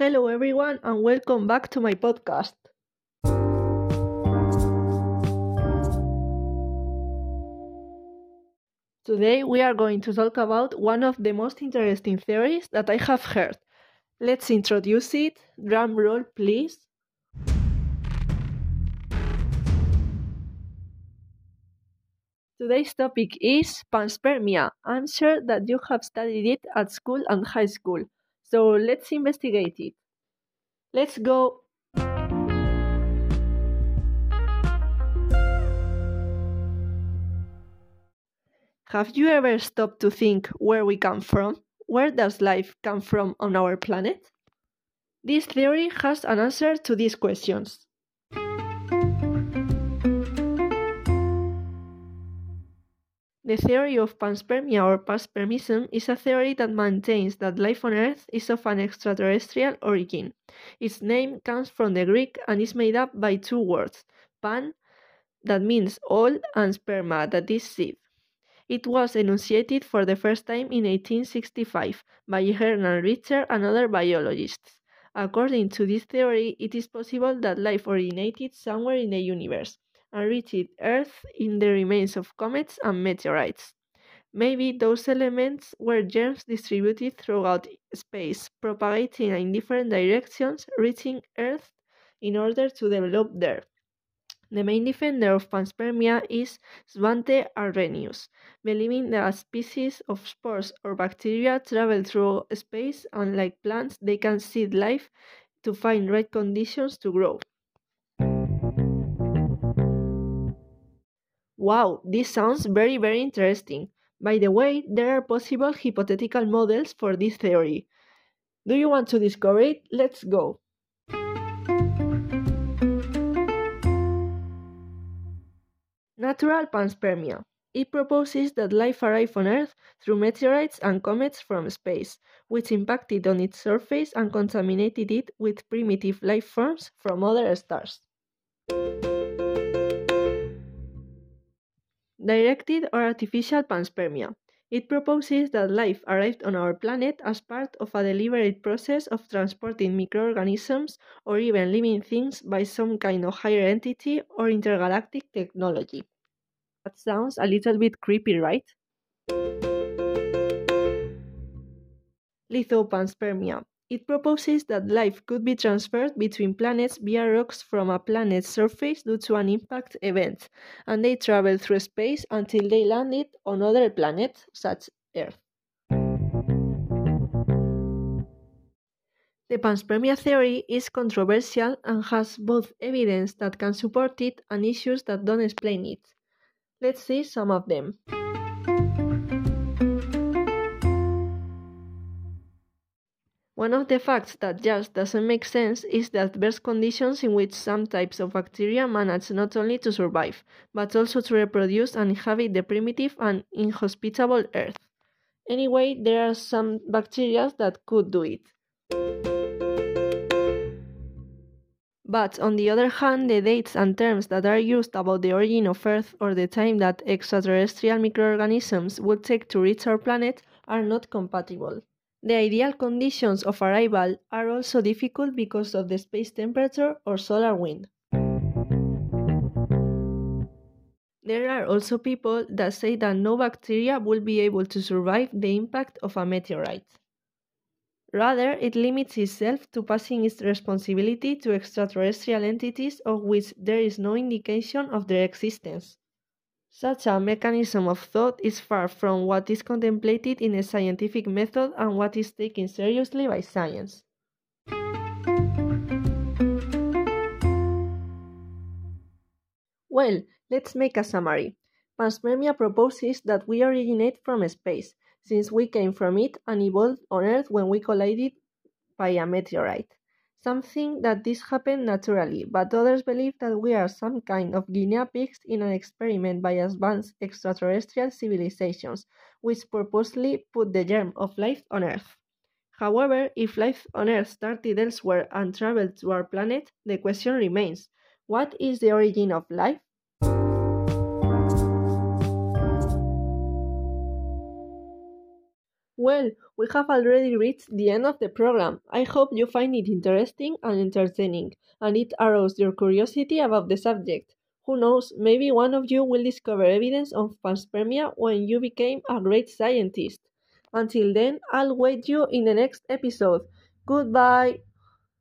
Hello, everyone, and welcome back to my podcast. Today, we are going to talk about one of the most interesting theories that I have heard. Let's introduce it. Drum roll, please. Today's topic is panspermia. I'm sure that you have studied it at school and high school, so let's investigate it. Let's go. Have you ever stopped to think where we come from? Where does life come from on our planet? This theory has an answer to these questions. The theory of panspermia or panspermism is a theory that maintains that life on Earth is of an extraterrestrial origin. Its name comes from the Greek and is made up by two words pan, that means all, and sperma, that is seed. It was enunciated for the first time in 1865 by Hernán Richter and other biologists. According to this theory, it is possible that life originated somewhere in the universe and reached Earth in the remains of comets and meteorites. Maybe those elements were germs distributed throughout space, propagating in different directions, reaching Earth in order to develop there. The main defender of panspermia is Svante Arrhenius, believing that species of spores or bacteria travel through space and like plants they can seed life to find right conditions to grow. Wow, this sounds very very interesting. By the way, there are possible hypothetical models for this theory. Do you want to discover it? Let's go. Natural panspermia. It proposes that life arrived on Earth through meteorites and comets from space, which impacted on its surface and contaminated it with primitive life forms from other stars. Directed or artificial panspermia. It proposes that life arrived on our planet as part of a deliberate process of transporting microorganisms or even living things by some kind of higher entity or intergalactic technology. That sounds a little bit creepy, right? Lithopanspermia. It proposes that life could be transferred between planets via rocks from a planet's surface due to an impact event, and they travel through space until they landed on other planets, such as Earth. The panspermia theory is controversial and has both evidence that can support it and issues that don't explain it. Let's see some of them. One of the facts that just doesn't make sense is the adverse conditions in which some types of bacteria manage not only to survive, but also to reproduce and inhabit the primitive and inhospitable Earth. Anyway, there are some bacteria that could do it. But on the other hand, the dates and terms that are used about the origin of Earth or the time that extraterrestrial microorganisms would take to reach our planet are not compatible. The ideal conditions of arrival are also difficult because of the space temperature or solar wind. There are also people that say that no bacteria will be able to survive the impact of a meteorite. Rather, it limits itself to passing its responsibility to extraterrestrial entities of which there is no indication of their existence. Such a mechanism of thought is far from what is contemplated in a scientific method and what is taken seriously by science. Well, let's make a summary. Panspermia proposes that we originate from space, since we came from it and evolved on Earth when we collided by a meteorite something that this happened naturally, but others believe that we are some kind of guinea pigs in an experiment by advanced extraterrestrial civilizations, which purposely put the germ of life on Earth. However, if life on Earth started elsewhere and traveled to our planet, the question remains what is the origin of life? Well, we have already reached the end of the program. I hope you find it interesting and entertaining, and it aroused your curiosity about the subject. Who knows, maybe one of you will discover evidence of panspermia when you became a great scientist. Until then, I'll wait you in the next episode. Goodbye!